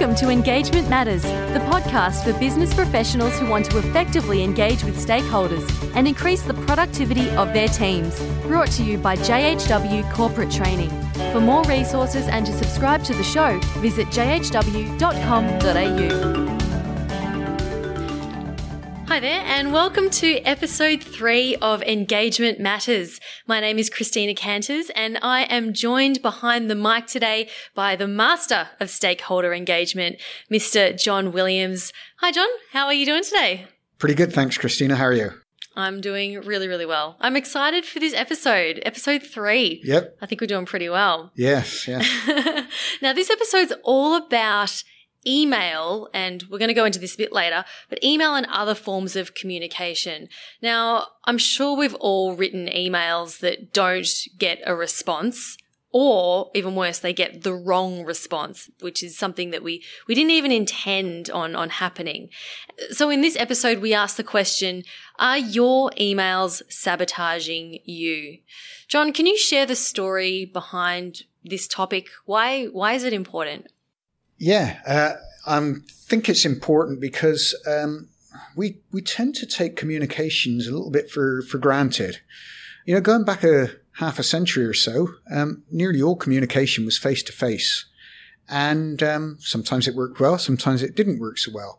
Welcome to Engagement Matters, the podcast for business professionals who want to effectively engage with stakeholders and increase the productivity of their teams. Brought to you by JHW Corporate Training. For more resources and to subscribe to the show, visit jhw.com.au. Hi there, and welcome to episode three of Engagement Matters. My name is Christina Canters, and I am joined behind the mic today by the master of stakeholder engagement, Mr. John Williams. Hi, John. How are you doing today? Pretty good, thanks, Christina. How are you? I'm doing really, really well. I'm excited for this episode, episode three. Yep. I think we're doing pretty well. Yes, yes. now, this episode's all about email, and we're going to go into this a bit later, but email and other forms of communication. Now, I'm sure we've all written emails that don't get a response. Or even worse, they get the wrong response, which is something that we, we didn't even intend on, on happening. So in this episode, we ask the question, are your emails sabotaging you? John, can you share the story behind this topic? Why, why is it important? Yeah, uh, I think it's important because um, we we tend to take communications a little bit for for granted. You know, going back a half a century or so, um, nearly all communication was face to face, and um, sometimes it worked well, sometimes it didn't work so well.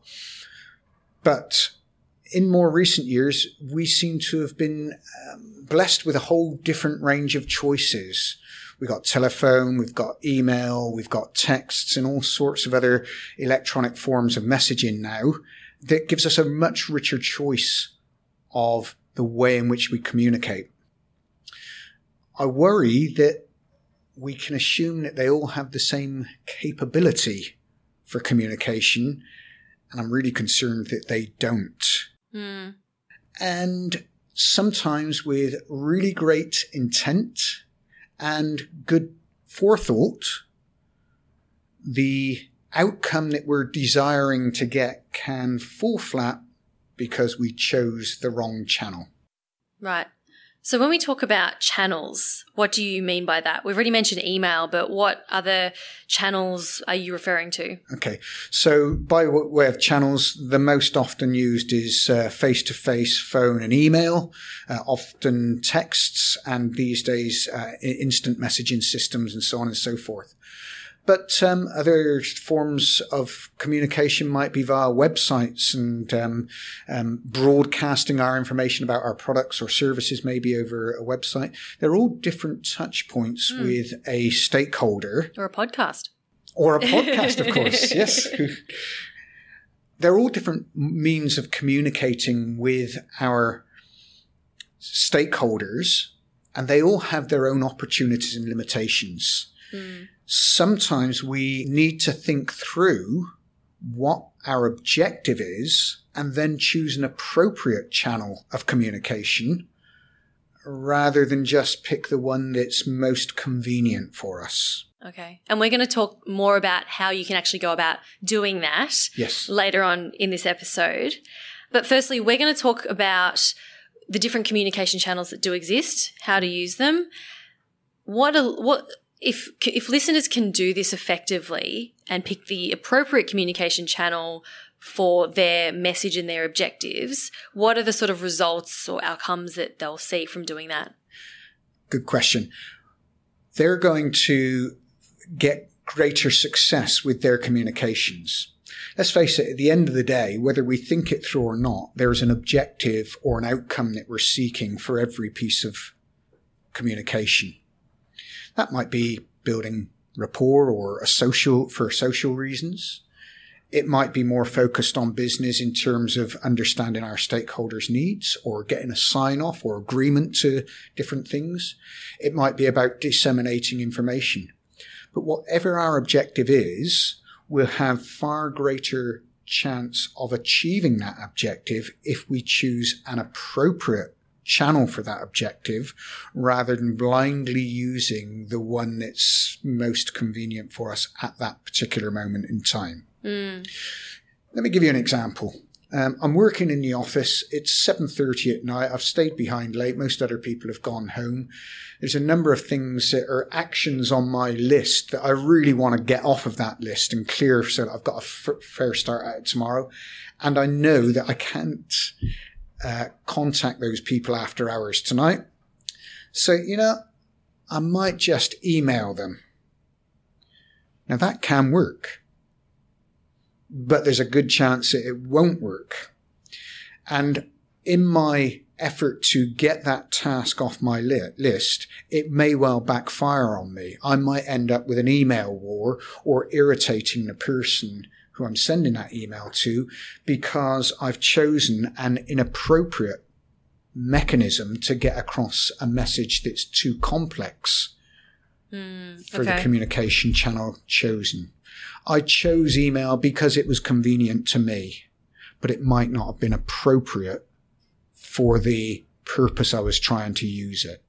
But in more recent years, we seem to have been um, blessed with a whole different range of choices We've got telephone, we've got email, we've got texts and all sorts of other electronic forms of messaging now that gives us a much richer choice of the way in which we communicate. I worry that we can assume that they all have the same capability for communication, and I'm really concerned that they don't. Mm. And sometimes with really great intent and good forethought, the outcome that we're desiring to get can fall flat because we chose the wrong channel. Right. So when we talk about channels, what do you mean by that? We've already mentioned email, but what other channels are you referring to? Okay. So by way of channels, the most often used is face to face phone and email, uh, often texts, and these days uh, instant messaging systems and so on and so forth. But um, other forms of communication might be via websites and um, um, broadcasting our information about our products or services, maybe over a website. They're all different touch points mm. with a stakeholder. Or a podcast. Or a podcast, of course, yes. They're all different means of communicating with our stakeholders, and they all have their own opportunities and limitations. Mm sometimes we need to think through what our objective is and then choose an appropriate channel of communication rather than just pick the one that's most convenient for us. Okay. And we're going to talk more about how you can actually go about doing that yes. later on in this episode. But firstly, we're going to talk about the different communication channels that do exist, how to use them. What what if if listeners can do this effectively and pick the appropriate communication channel for their message and their objectives, what are the sort of results or outcomes that they'll see from doing that? Good question. They're going to get greater success with their communications. Let's face it, at the end of the day, whether we think it through or not, there's an objective or an outcome that we're seeking for every piece of communication. That might be building rapport or a social for social reasons. It might be more focused on business in terms of understanding our stakeholders' needs or getting a sign off or agreement to different things. It might be about disseminating information. But whatever our objective is, we'll have far greater chance of achieving that objective if we choose an appropriate channel for that objective rather than blindly using the one that's most convenient for us at that particular moment in time. Mm. Let me give you an example. Um, I'm working in the office. It's 7.30 at night. I've stayed behind late. Most other people have gone home. There's a number of things that are actions on my list that I really want to get off of that list and clear so that I've got a f- fair start at it tomorrow. And I know that I can't uh, contact those people after hours tonight. So, you know, I might just email them. Now that can work, but there's a good chance that it won't work. And in my effort to get that task off my li- list, it may well backfire on me. I might end up with an email war or irritating the person who I'm sending that email to because I've chosen an inappropriate mechanism to get across a message that's too complex Mm, for okay. the communication channel chosen. I chose email because it was convenient to me, but it might not have been appropriate for the purpose I was trying to use it.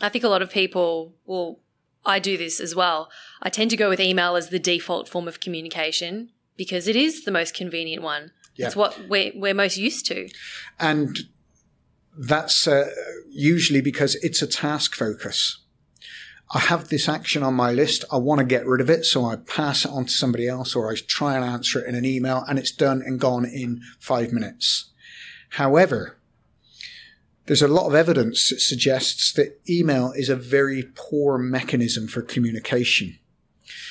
I think a lot of people, well, I do this as well. I tend to go with email as the default form of communication because it is the most convenient one. It's what we're, we're most used to. And that's uh, usually because it's a task focus. I have this action on my list. I want to get rid of it. So I pass it on to somebody else or I try and answer it in an email and it's done and gone in five minutes. However, there's a lot of evidence that suggests that email is a very poor mechanism for communication.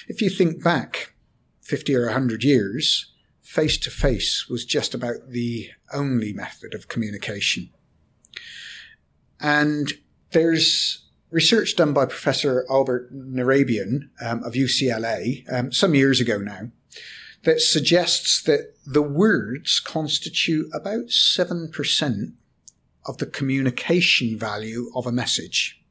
If you think back 50 or 100 years, face to face was just about the only method of communication. And there's research done by Professor Albert Mehrabian um, of UCLA um, some years ago now that suggests that the words constitute about 7% of the communication value of a message.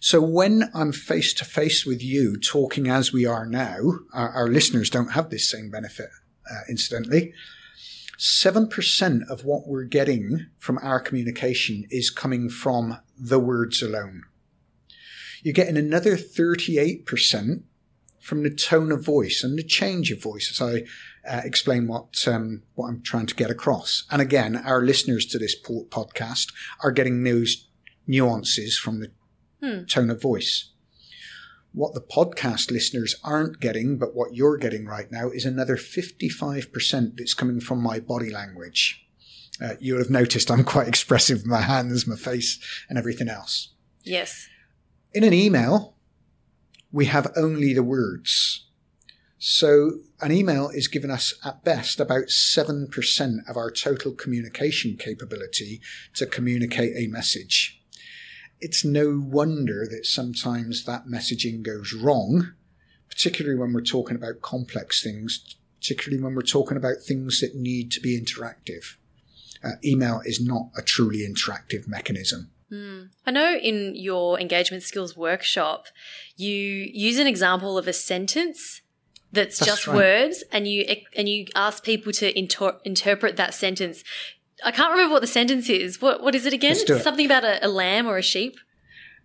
So when I'm face to face with you talking as we are now, our, our listeners don't have this same benefit, uh, incidentally. 7% of what we're getting from our communication is coming from the words alone. You're getting another 38% from the tone of voice and the change of voice as I uh, explain what um, what I'm trying to get across. And again, our listeners to this po- podcast are getting those nuances from the tone of voice. What the podcast listeners aren't getting, but what you're getting right now, is another 55% that's coming from my body language. Uh, you'll have noticed I'm quite expressive with my hands, my face, and everything else. Yes. In an email, we have only the words. So an email is giving us at best about 7% of our total communication capability to communicate a message. It's no wonder that sometimes that messaging goes wrong, particularly when we're talking about complex things, particularly when we're talking about things that need to be interactive. Uh, email is not a truly interactive mechanism. I know in your engagement skills workshop, you use an example of a sentence that's, That's just right. words, and you and you ask people to inter- interpret that sentence. I can't remember what the sentence is. What what is it again? It. something about a, a lamb or a sheep.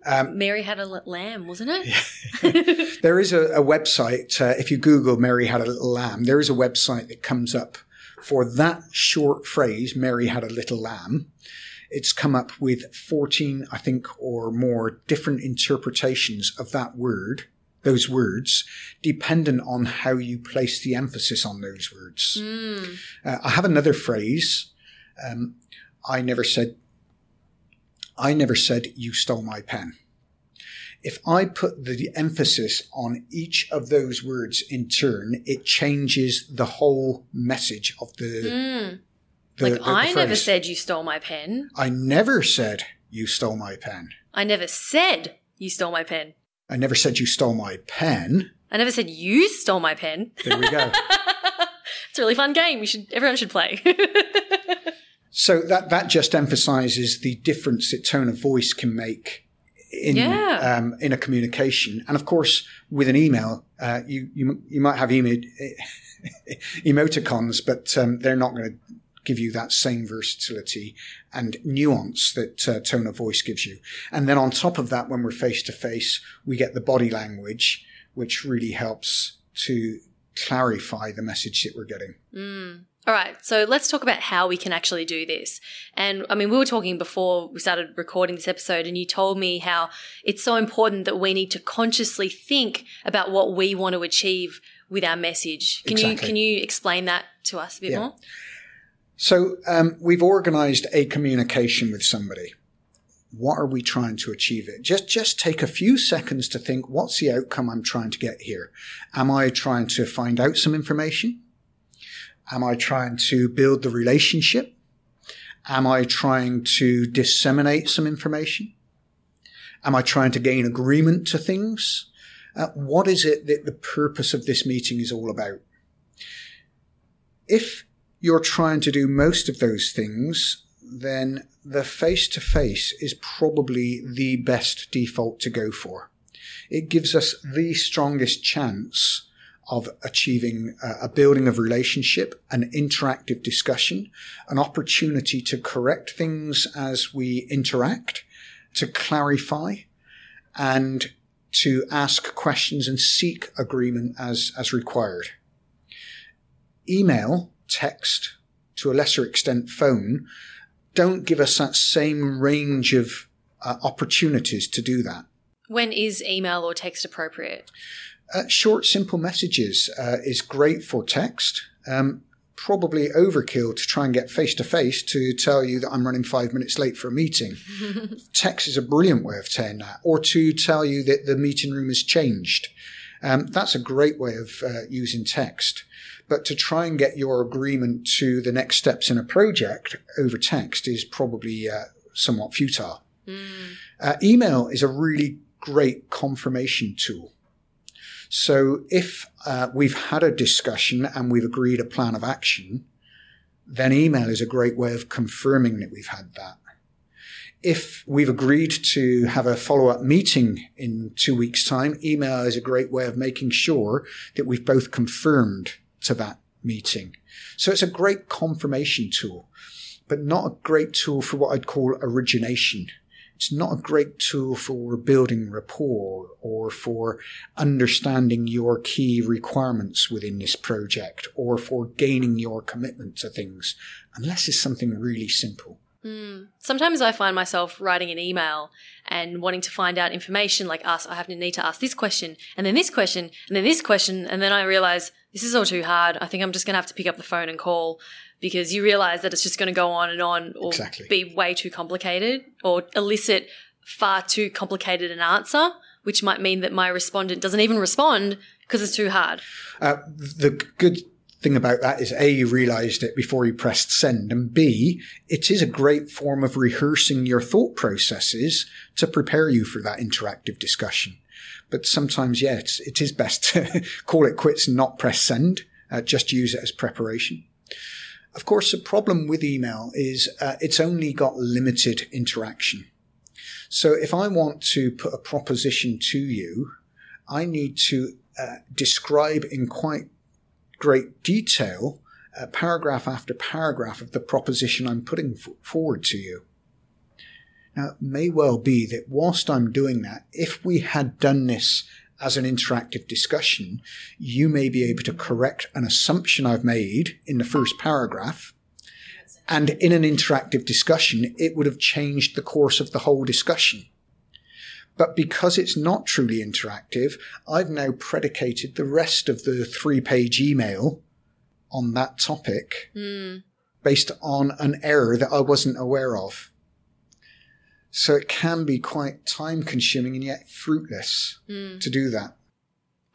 Um, Mary had a lamb, wasn't it? There is a, a website, uh, if you Google Mary Had a Little Lamb, there is a website that comes up for that short phrase, Mary Had a Little Lamb. It's come up with 14, I think, or more different interpretations of that word, those words, dependent on how you place the emphasis on those words. Uh, I have another phrase. Um, I never said, I never said you stole my pen if I put the emphasis on each of those words in turn, it changes the whole message of the. the- Hmm. like the- the I never said you stole my pen. I never said you stole my pen. I never said you stole my pen. I never said you stole my pen. I never said you stole my pen. There we go. it's a really fun game. You should everyone should play. so that that just emphasizes the difference that tone of voice can make in Yeah. um, in a communication. And of course, with an email, uh, you you you might have emo- emoticons, but um, they're not going to give you that same versatility and nuance that uh, tone of voice gives you. And then on top of that, when we're face to face, we get the body language, which really helps to clarify the message that we're getting. Mm. All right, so let's talk about how we can actually do this. And I mean, we were talking before we started recording this episode, and you told me how it's so important that we need to consciously think about what we want to achieve with our message. Can Exactly. you can you explain that to us a bit Yeah. more? So um, we've organized a communication with somebody. What are we trying to achieve? It just just take a few seconds to think. What's the outcome I'm trying to get here? Am I trying to find out some information? Am I trying to build the relationship? Am I trying to disseminate some information? Am I trying to gain agreement to things? Uh, what is it that the purpose of this meeting is all about? If you're trying to do most of those things, then the face to face is probably the best default to go for. It gives us the strongest chance of achieving a, a building of relationship, an interactive discussion, an opportunity to correct things as we interact, to clarify, and to ask questions and seek agreement as, as required. Email, text, to a lesser extent phone, don't give us that same range of uh, opportunities to do that. When is email or text appropriate? Uh, short, simple messages uh, is great for text. Um, probably overkill to try and get face to face to tell you that I'm running five minutes late for a meeting. text is a brilliant way of saying that, or to tell you that the meeting room has changed. Um, that's a great way of uh, using text. But to try and get your agreement to the next steps in a project over text is probably uh, somewhat futile. Uh, email is a really great confirmation tool. So if uh, we've had a discussion and we've agreed a plan of action, then email is a great way of confirming that we've had that. If we've agreed to have a follow up meeting in two weeks' time, email is a great way of making sure that we've both confirmed to that meeting. So it's a great confirmation tool, but not a great tool for what I'd call origination. It's not a great tool for building rapport or for understanding your key requirements within this project or for gaining your commitment to things, unless it's something really simple. Mm. Sometimes I find myself writing an email and wanting to find out information like us. I have to need to ask this question and then this question and then this question. And then I realize this is all too hard. I think I'm just going to have to pick up the phone and call because you realize that it's just going to go on and on or Exactly. be way too complicated or elicit far too complicated an answer, which might mean that my respondent doesn't even respond because it's too hard. Uh, the good thing about that is A, you realized it before you pressed send, and B, it is a great form of rehearsing your thought processes to prepare you for that interactive discussion. But sometimes, yeah, it's, it is best to call it quits and not press send, uh, just use it as preparation. Of course, the problem with email is uh, it's only got limited interaction. So if I want to put a proposition to you, I need to uh, describe in quite great detail, uh, paragraph after paragraph of the proposition I'm putting f- forward to you. Now, it may well be that whilst I'm doing that, if we had done this as an interactive discussion, you may be able to correct an assumption I've made in the first paragraph. And in an interactive discussion, it would have changed the course of the whole discussion. But because it's not truly interactive, I've now predicated the rest of the three page email on that topic Mm. based on an error that I wasn't aware of. So it can be quite time consuming and yet fruitless Mm. to do that.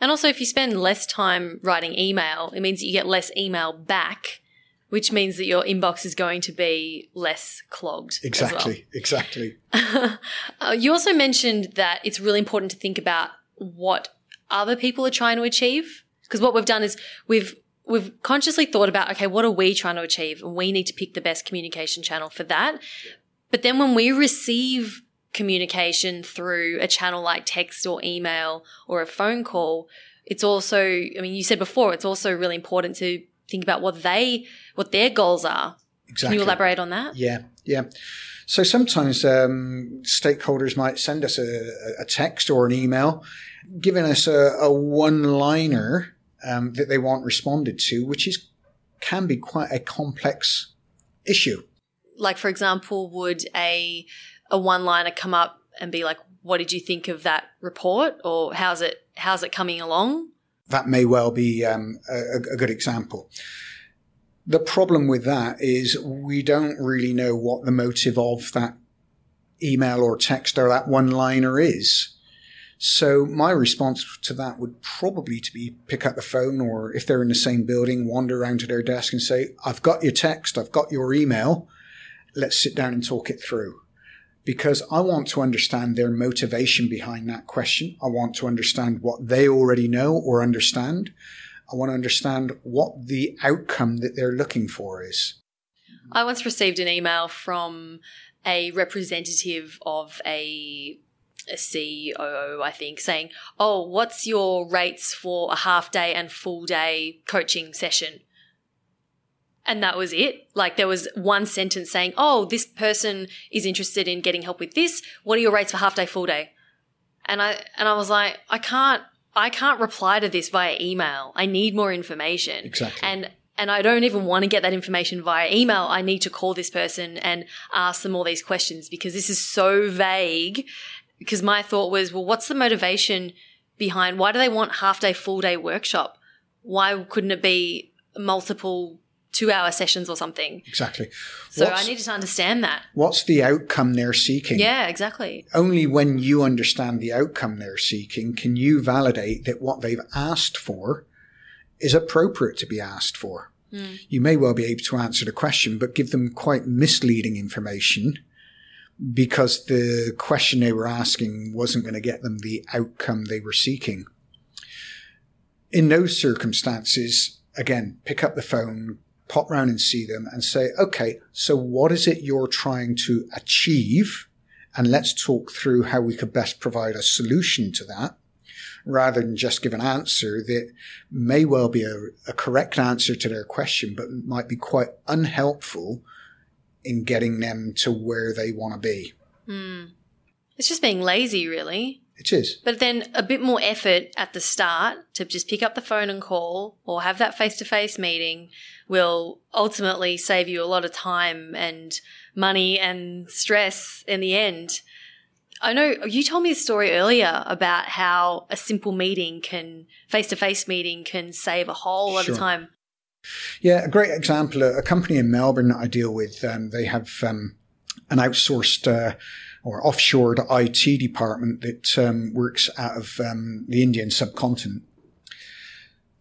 And also, if you spend less time writing email, it means you get less email back, which means that your inbox is going to be less clogged. as well. Exactly, exactly. Uh, you also mentioned that it's really important to think about what other people are trying to achieve. Because what we've done is we've we've consciously thought about okay, what are we trying to achieve, and we need to pick the best communication channel for that. But then when we receive communication through a channel like text or email or a phone call, it's also I mean you said before it's also really important to think about what they what their goals are. Exactly. Can you elaborate on that? Yeah, yeah. So sometimes um, stakeholders might send us a, a text or an email giving us a, a one liner um, that they want responded to, which is can be quite a complex issue. Like, for example, would a a one liner come up and be like, "What did you think of that report?" or "How's it How's it coming along?" That may well be um, a, a good example. The problem with that is we don't really know what the motive of that email or text or that one liner is. So my response to that would probably to be pick up the phone or if they're in the same building, wander around to their desk and say, I've got your text, I've got your email. Let's sit down and talk it through. Because I want to understand their motivation behind that question. I want to understand what they already know or understand. I want to understand what the outcome that they're looking for is. I once received an email from a representative of a a I think, saying, Oh, what's your rates for a half day and full day coaching session? And that was it. Like there was one sentence saying, Oh, this person is interested in getting help with this. What are your rates for half day, full day? And I, and I was like, I can't, I can't reply to this via email. I need more information. Exactly. And and I don't even want to get that information via email. I need to call this person and ask them all these questions because this is so vague. Because my thought was, well, what's the motivation behind why do they want half day, full day workshop? Why couldn't it be multiple two hour sessions or something? Exactly. So what's, I needed to understand that. What's the outcome they're seeking? Yeah, exactly. Only when you understand the outcome they're seeking can you validate that what they've asked for is appropriate to be asked for. Mm. You may well be able to answer the question, but give them quite misleading information because the question they were asking wasn't going to get them the outcome they were seeking. In those circumstances, again, pick up the phone, pop round and see them and say, okay, so what is it you're trying to achieve? And let's talk through how we could best provide a solution to that rather than just give an answer that may well be a, a correct answer to their question, but might be quite unhelpful in getting them to where they want to be. Mm. It's just being lazy, really. It is. But then a bit more effort at the start to just pick up the phone and call or have that face to face meeting will ultimately save you a lot of time and money and stress in the end. I know you told me a story earlier about how a simple meeting can, face to face meeting can save a whole lot sure. of time. Yeah, a great example. A company in Melbourne that I deal with, um, they have um, an outsourced uh, or offshored IT department that um, works out of um, the Indian subcontinent.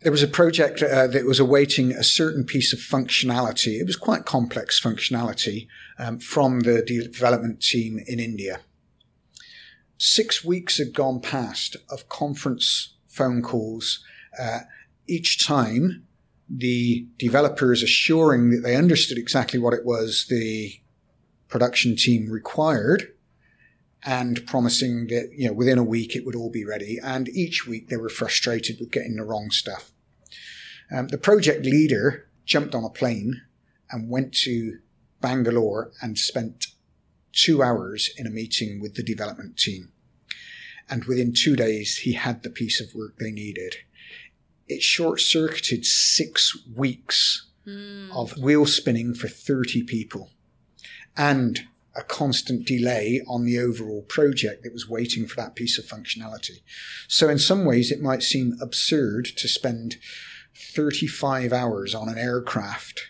There was a project uh, that was awaiting a certain piece of functionality. It was quite complex functionality um, from the development team in India six weeks had gone past of conference phone calls. Uh, each time, the developers assuring that they understood exactly what it was the production team required and promising that you know within a week it would all be ready and each week they were frustrated with getting the wrong stuff um, the project leader jumped on a plane and went to bangalore and spent two hours in a meeting with the development team and within two days he had the piece of work they needed. It short circuited six weeks mm. of wheel spinning for 30 people and a constant delay on the overall project that was waiting for that piece of functionality. So, in some ways, it might seem absurd to spend 35 hours on an aircraft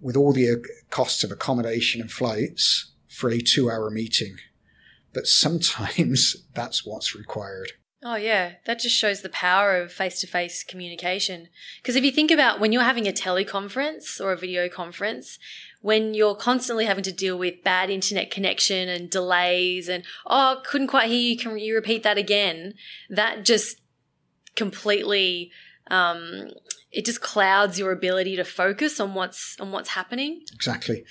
with all the uh, costs of accommodation and flights for a two hour meeting but sometimes that's what's required. Oh, yeah. That just shows the power of face to face communication. Because if you think about when you're having a teleconference or a video conference, when you're constantly having to deal with bad internet connection and delays and, oh, couldn't quite hear you, can you repeat that again? That just completely, um, it just clouds your ability to focus on what's on what's happening. Exactly.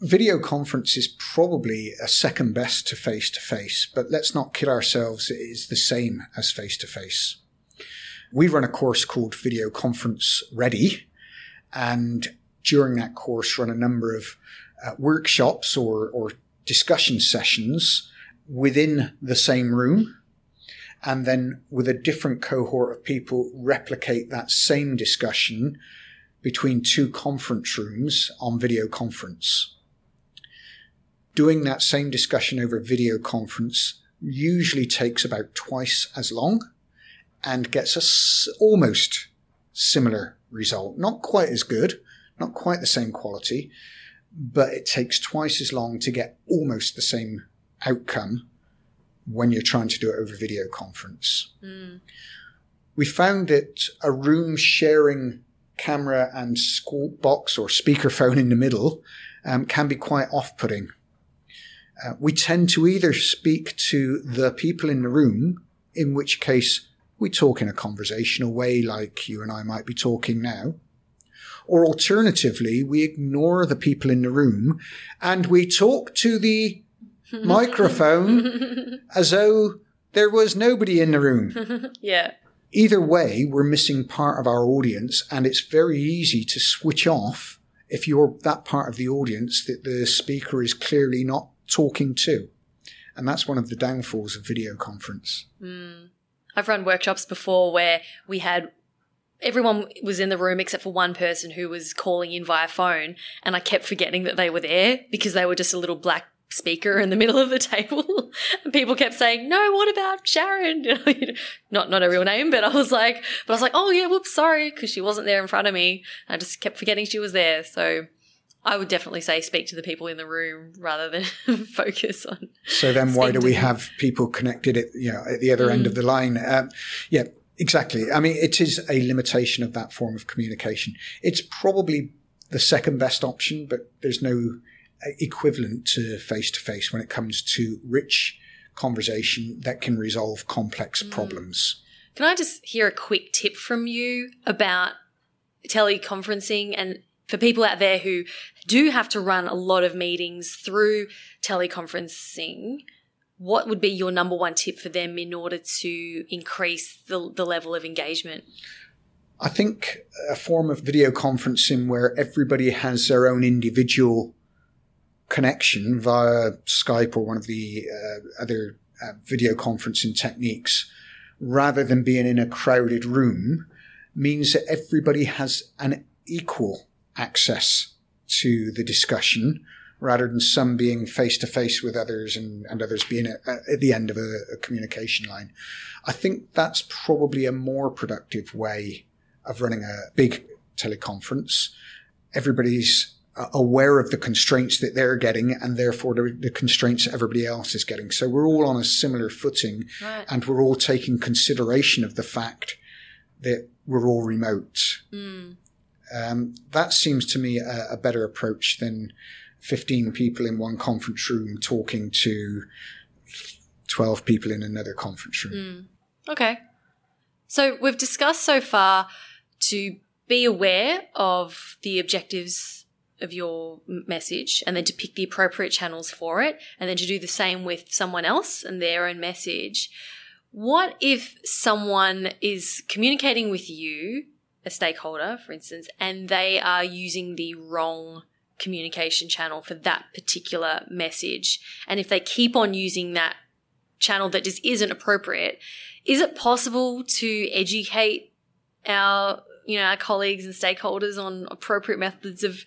Video conference is probably a second best to face to face, but let's not kid ourselves, it is the same as face to face. We run a course called Video Conference Ready, and during that course, run a number of uh, workshops or, or discussion sessions within the same room and then with a different cohort of people replicate that same discussion between two conference rooms on video conference. Doing that same discussion over video conference usually takes about twice as long and gets us almost similar result. Not quite as good, not quite the same quality, but it takes twice as long to get almost the same outcome when you're trying to do it over video conference. Mm. We found that a room sharing camera and box or speakerphone in the middle um, can be quite off putting. Uh, we tend to either speak to the people in the room, in which case we talk in a conversational way like you and I might be talking now, or alternatively, we ignore the people in the room and we talk to the microphone as though there was nobody in the room. yeah. Either way, we're missing part of our audience, and it's very easy to switch off if you're that part of the audience that the speaker is clearly not talking to. And that's one of the downfalls of video conference. Mm. I've run workshops before where we had everyone was in the room except for one person who was calling in via phone and I kept forgetting that they were there because they were just a little black speaker in the middle of the table and people kept saying no what about sharon not not a real name but i was like but i was like oh yeah whoops sorry because she wasn't there in front of me i just kept forgetting she was there so I would definitely say speak to the people in the room rather than focus on. So then, why do we have people connected at you know at the other mm. end of the line? Um, yeah, exactly. I mean, it is a limitation of that form of communication. It's probably the second best option, but there's no equivalent to face to face when it comes to rich conversation that can resolve complex mm. problems. Can I just hear a quick tip from you about teleconferencing and for people out there who do have to run a lot of meetings through teleconferencing, what would be your number one tip for them in order to increase the, the level of engagement? I think a form of video conferencing where everybody has their own individual connection via Skype or one of the uh, other uh, video conferencing techniques, rather than being in a crowded room, means that everybody has an equal access to the discussion rather than some being face to face with others and, and others being at, at the end of a, a, communication line. I think that's probably a more productive way of running a big teleconference. Everybody's aware of the constraints that they're getting and therefore the, the, constraints everybody else is getting. So we're all on a similar footing right. and we're all taking consideration of the fact that we're all remote. Mm. Um, that seems to me a, a, better approach than 15 people in one conference room talking to 12 people in another conference room. Mm. Okay. So we've discussed so far to be aware of the objectives of your message and then to pick the appropriate channels for it and then to do the same with someone else and their own message. What if someone is communicating with you a stakeholder, for instance, and they are using the wrong communication channel for that particular message. And if they keep on using that channel that just isn't appropriate, is it possible to educate our, you know, our colleagues and stakeholders on appropriate methods of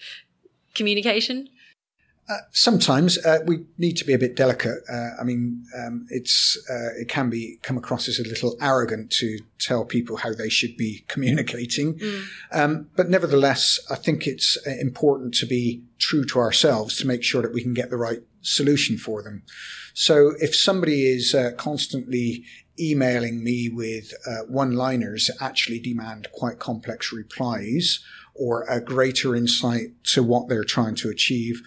communication? Uh, sometimes uh, we need to be a bit delicate. Uh, I mean, um, it's uh, it can be come across as a little arrogant to tell people how they should be communicating, mm. um, but nevertheless, I think it's uh, important to be true to ourselves to make sure that we can get the right solution for them. So, if somebody is constantly emailing me with one-liners that actually demand quite complex replies or a greater insight to what they're trying to achieve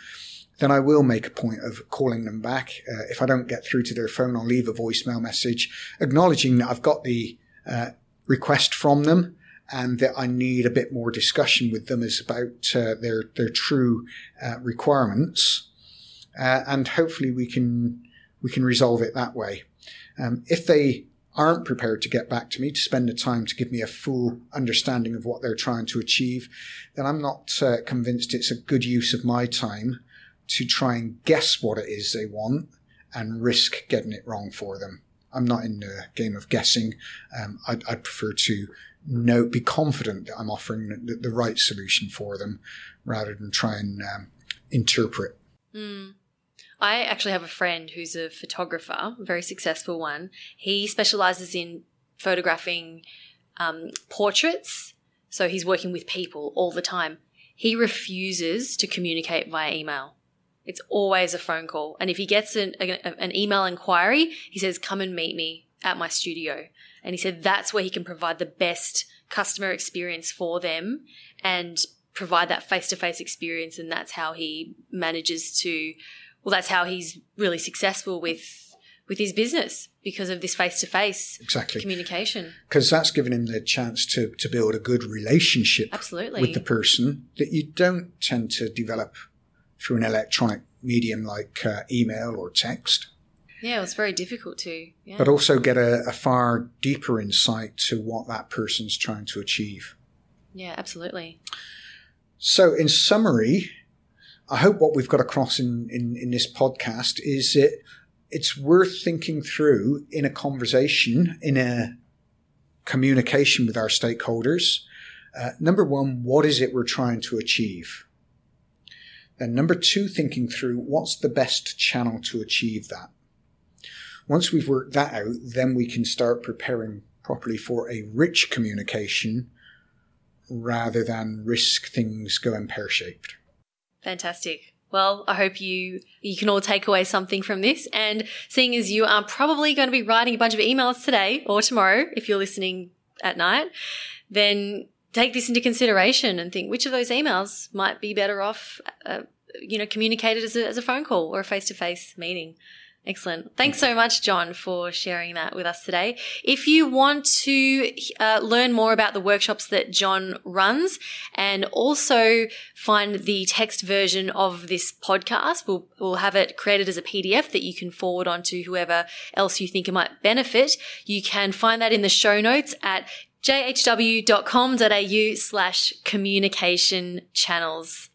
then I will make a point of calling them back. Uh, if I don't get through to their phone, I'll leave a voicemail message acknowledging that I've got the uh, request from them and that I need a bit more discussion with them as about uh, their their true uh, requirements, uh, and hopefully we can we can resolve it that way. Um, if they aren't prepared to get back to me to spend the time to give me a full understanding of what they're trying to achieve, then I'm not uh, convinced it's a good use of my time to try and guess what it is they want and risk getting it wrong for them. I'm not in the game of guessing. Um, I'd, I'd, prefer to know, be confident that I'm offering the, the, right solution for them rather than try and um, interpret. Mm. I actually have a friend who's a photographer, a very successful one. He specializes in photographing um, portraits. So he's working with people all the time. He refuses to communicate via email. It's always a phone call. And if he gets an, a, an email inquiry, he says, come and meet me at my studio. And he said that's where he can provide the best customer experience for them and provide that face to face experience. And that's how he manages to, well, that's how he's really successful with with his business because of this face to face exactly communication. Because that's given him the chance to to build a good relationship absolutely with the person that you don't tend to develop through an electronic medium like uh, email or text. Yeah, it was very difficult to. Yeah. But also get a, a far deeper insight to what that person's trying to achieve. Yeah, absolutely. So, in summary, I hope what we've got across in, in, in this podcast is that it's worth thinking through in a conversation, in a communication with our stakeholders. Uh, number one, what is it we're trying to achieve? And number two, thinking through what's the best channel to achieve that. Once we've worked that out, then we can start preparing properly for a rich communication rather than risk things going pear shaped. Fantastic. Well, I hope you you can all take away something from this. And seeing as you are probably going to be writing a bunch of emails today or tomorrow, if you're listening at night, then take this into consideration and think which of those emails might be better off, uh, you know, communicated as a, as a phone call or a face to face meeting. Excellent. Thanks so much, John, for sharing that with us today. If you want to uh, learn more about the workshops that John runs and also find the text version of this podcast, we'll, we'll have it created as a PDF that you can forward on to whoever else you think it might benefit. You can find that in the show notes at jhw.com.au slash communication channels.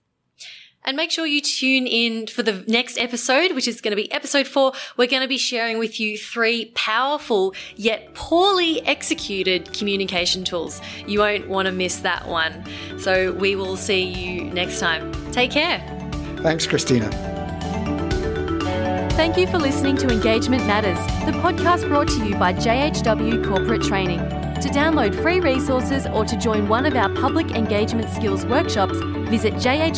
And make sure you tune in for the next episode, which is going to be episode four. We're going to be sharing with you three powerful yet poorly executed communication tools. You won't want to miss that one. So we will see you next time. Take care. Thanks, Christina. Thank you for listening to Engagement Matters, the podcast brought to you by JHW Corporate Training. To download free resources or to join one of our public engagement skills workshops, visit jhw.com.au.